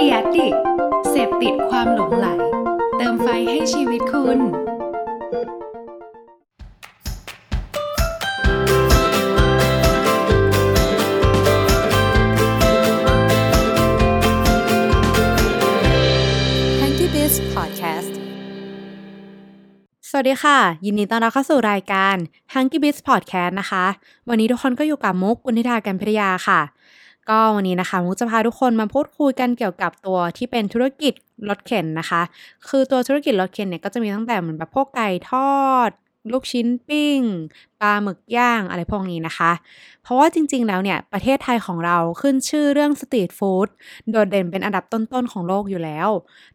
เดียดิเสพติดความหลงไหล เติมไฟให้ชีวิตคุณ Hanky Biz Podcast สวัสดีค่ะ ยินดีต้อนรับเข้าสู่รายการ Hanky Biz Podcast นะคะ วันนี้ทุกคนก็อยู่กับมุกกุณิธากันพิทยาค่ะ ก็วันนี้นะคะมุกจะพาทุกคนมาพูดคุยกันเกี่ยวกับตัวที่เป็นธุรกิจรถเข็นนะคะ คือตัวธุรกิจรถเข็นเนี่ยก็จะมีตั้งแต่เหมือนแบบพวกไก่ทอด ลูกชิ้นปิ้ง ปลาหมึกย่างอะไรพวกนี้นะคะ เพราะว่าจริงๆ แล้วเนี่ยประเทศไทยของเราขึ้นชื่อเรื่องสตรีทฟู้ดโดดเด่นเป็นอันดับต้นๆ ของโลกอยู่แล้ว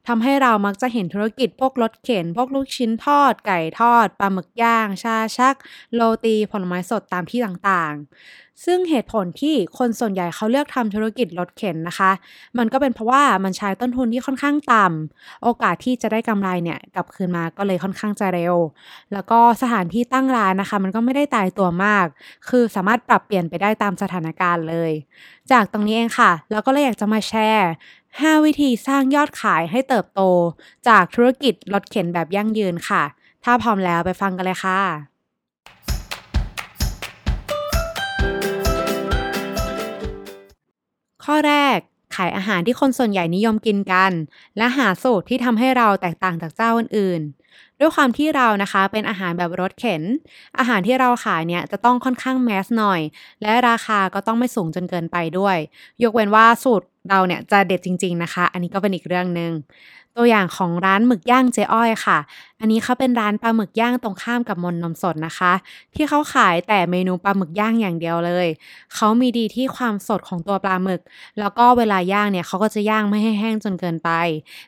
ทำให้เรามักจะเห็นธุรกิจพวกรถเข็น พวกลูกชิ้นทอด ไก่ทอด ปลาหมึกย่าง ชาชัก โรตีผลไม้สดตามที่ต่างๆ ซึ่งเหตุผลที่คนส่วนใหญ่เขาเลือกทำธุรกิจรถเข็นนะคะ มันก็เป็นเพราะว่ามันใช้ต้นทุนที่ค่อนข้างต่ำโอกาสที่จะได้กำไรเนี่ยกลับคืนมาก็เลยค่อนข้างจะเร็ว แล้วก็สถานที่ตั้งร้านนะคะ มันก็ไม่ได้ตายตัวมาก คือสามารถปรับเปลี่ยนไปได้ตามสถานการณ์เลย จากตรงนี้เองค่ะ แล้วก็เลยอยากจะมาแชร์ 5 วิธีสร้างยอดขายให้เติบโต จากธุรกิจรถเข็นแบบยั่งยืนค่ะ ถ้าพร้อมแล้วไปฟังกันเลยค่ะข้อแรก ขายอาหารที่คนส่วนใหญ่นิยมกินกัน และหาสูตรที่ทำให้เราแตกต่างจากเจ้าอื่นๆ ด้วยความที่เรานะคะเป็นอาหารแบบรถเข็น อาหารที่เราขายเนี่ยจะต้องค่อนข้างแมสหน่อย และราคาก็ต้องไม่สูงจนเกินไปด้วย ยกเว้นว่าสูตร เราเนี่ยจะเด็ดจริง ๆนะคะ อันนี้ก็เป็นอีกเรื่องหนึ่งตัวอย่างของร้านหมึกย่างเจ๊อ้อยค่ะ อันนี้เขาเป็นร้านปลาหมึกย่างตรงข้ามกับมนนมสดนะคะ ที่เขาขายแต่เมนูปลาหมึกย่างอย่างเดียวเลย เขามีดีที่ความสดของตัวปลาหมึก แล้วก็เวลาย่างเนี่ยเขาก็จะย่างไม่ให้แห้งจนเกินไป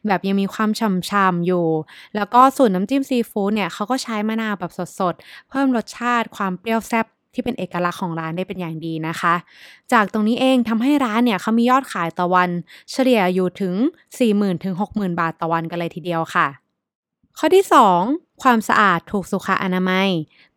แบบยังมีความฉ่ำๆอยู่ แล้วก็สูตรน้ำจิ้มซีฟู้ดเนี่ยเขาก็ใช้มะนาวแบบสดๆ เพิ่มรสชาติความเปรี้ยวแซ่บ ที่เป็นเอกลักษณ์ของร้านได้เป็นอย่างดีนะคะ จากตรงนี้เองทำให้ร้านเนี่ยเขามียอดขายต่อวัน เฉลี่ยอยู่ถึง 40,000ถึง60,000 บาทต่อวันกันเลยทีเดียวค่ะ ข้อที่ 2 ความสะอาดถูกสุขอนามัย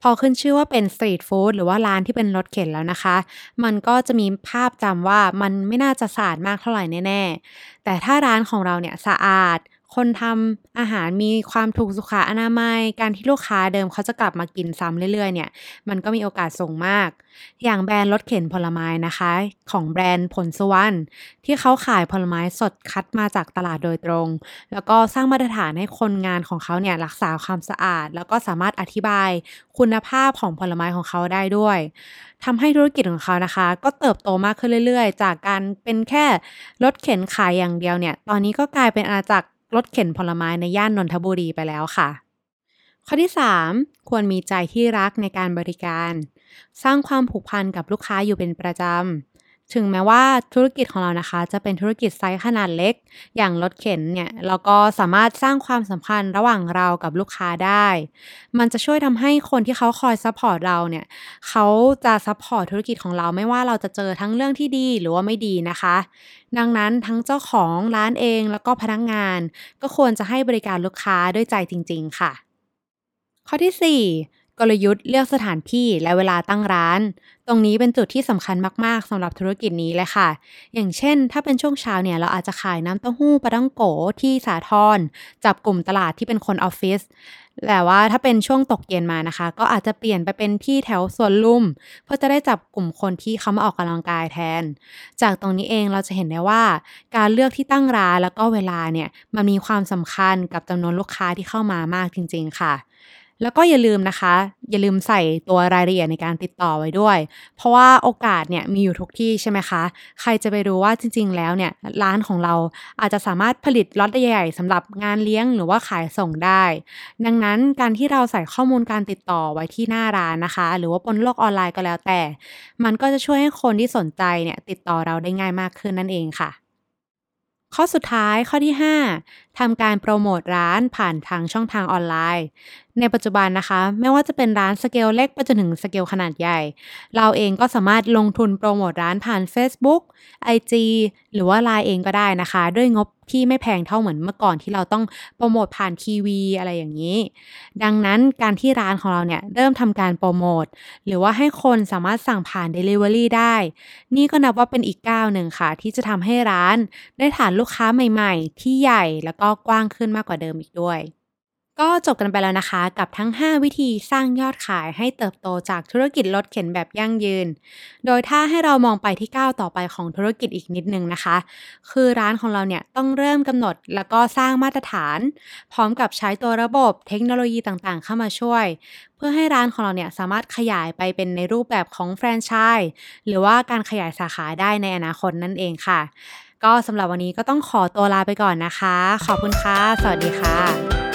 พอขึ้นชื่อว่าเป็นสตรีทฟู้ดหรือว่าร้านที่เป็นรถเข็นแล้วนะคะ มันก็จะมีภาพจำว่ามันไม่น่าจะสะอาดมากเท่าไหร่แน่ ๆ แต่ถ้าร้านของเราเนี่ยสะอาด คนทำอาหารมีความถูกสุขอนามัย การที่ลูกค้าเดิมเขาจะกลับมากินซ้ำเรื่อยๆ เนี่ย มันก็มีโอกาสสูงมาก อย่างแบรนด์รถเข็นผลไม้นะคะ ของแบรนด์ผลสุวรรณที่เขาขายผลไม้สดคัดมาจากตลาดโดยตรง แล้วก็สร้างมาตรฐานให้คนงานของเขาเนี่ยรักษาความสะอาด แล้วก็สามารถอธิบายคุณภาพของผลไม้ของเขาได้ด้วยทำให้ธุรกิจของเขานะคะ ก็เติบโตมากขึ้นเรื่อย ๆ จากการเป็นแค่รถเข็นขายอย่างเดียวเนี่ย ตอนนี้ก็กลายเป็นอาณาจักร รถเข็นผลไม้ในย่านนนทบุรีไปแล้วค่ะ ข้อที่ 3 ควรมีใจที่รักในการบริการ สร้างความผูกพันกับลูกค้าอยู่เป็นประจำ ถึงแม้ว่าธุรกิจของเรานะคะ จะเป็นธุรกิจไซส์ขนาดเล็ก อย่างรถเข็นเนี่ยเราก็สามารถสร้างความสัมพันธ์ระหว่างเรากับลูกค้าได้ มันจะช่วยทำให้คนที่เขาคอย support เราเนี่ยเขาจะ support ธุรกิจของเราไม่ว่าเราจะเจอทั้งเรื่องที่ดีหรือว่าไม่ดีนะคะ ดังนั้นทั้งเจ้าของร้านเองแล้วก็พนักงาน ก็ควรจะให้บริการลูกค้าด้วยใจจริง ๆ ค่ะ ข้อที่ 4 กลยุทธ์เลือกสถานที่และเวลาตั้งร้าน ตรงนี้เป็นจุดที่สำคัญมากๆสำหรับธุรกิจนี้เลยค่ะ อย่างเช่น ถ้าเป็นช่วงเช้าเนี่ยเราอาจจะขายน้ำเต้าหู้ปลาต้องโกที่สาทรจับกลุ่มตลาดที่เป็นคนออฟฟิศแต่ว่าถ้าเป็นช่วงตกเย็นมานะคะ ก็อาจจะเปลี่ยนไปเป็นที่แถวสวนลุ่ม เพื่อจะได้จับกลุ่มคนที่เขามาออกกำลังกายแทน จากตรงนี้เองเราจะเห็นได้ว่า การเลือกที่ตั้งร้านแล้วก็เวลาเนี่ยมันมีความสำคัญกับจำนวนลูกค้าที่เข้ามามากจริง ๆ ค่ะ แล้วก็อย่าลืมนะคะ อย่าลืมใส่ตัวรายละเอียดในการติดต่อไว้ด้วย เพราะว่าโอกาสเนี่ยมีอยู่ทุกที่ใช่ไหมคะ ใครจะไปรู้ว่าจริง ๆ แล้วเนี่ยร้านของเราอาจจะสามารถผลิตล็อตใหญ่ๆสำหรับงานเลี้ยงหรือว่าขายส่งได้ ดังนั้นการที่เราใส่ข้อมูลการติดต่อไว้ที่หน้าร้านนะคะ หรือว่าบนโลกออนไลน์ก็แล้วแต่ มันก็จะช่วยให้คนที่สนใจเนี่ยติดต่อเราได้ง่ายมากขึ้นนั่นเองค่ะข้อสุดท้ายข้อที่ 5 ทำการโปรโมทร้านผ่านทางช่องทางออนไลน์ ในปัจจุบันนะคะ ไม่ว่าจะเป็นร้านสเกลเล็กไปจนถึงสเกลขนาดใหญ่ เราเองก็สามารถลงทุนโปรโมทร้านผ่าน Facebook IG หรือว่า Line เองก็ได้นะคะ ด้วยงบที่ไม่แพงเท่าเหมือนเมื่อก่อนที่เราต้องโปรโมทผ่านทีวีอะไรอย่างนี้ ดังนั้นการที่ร้านของเราเนี่ยเริ่มทำการโปรโมทหรือว่าให้คนสามารถสั่งผ่าน Delivery ได้ นี่ก็นับว่าเป็นอีกก้าวหนึ่งค่ะ ที่จะทำให้ร้านได้ฐานลูกค้าใหม่ ๆ ที่ใหญ่แล้วก็กว้างขึ้นมากกว่าเดิมอีกด้วย ก็จบกันไปแล้วนะคะกับทั้ง 5 วิธีสร้างยอดขายให้เติบโตจากธุรกิจรถเข็นแบบยั่งยืน โดยถ้าให้เรามองไปที่ก้าวต่อไปของธุรกิจอีกนิดนึงนะคะ คือร้านของเราเนี่ยต้องเริ่มกำหนดแล้วก็สร้างมาตรฐาน พร้อมกับใช้ตัวระบบเทคโนโลยีต่างๆ เข้ามาช่วยเพื่อให้ร้านของเราเนี่ยสามารถขยายไปเป็นในรูปแบบของแฟรนไชส์หรือว่าการขยายสาขาได้ในอนาคตนั่นเองค่ะ ก็สำหรับวันนี้ก็ต้องขอตัวลาไปก่อนนะคะ ขอบคุณค่ะ สวัสดีค่ะ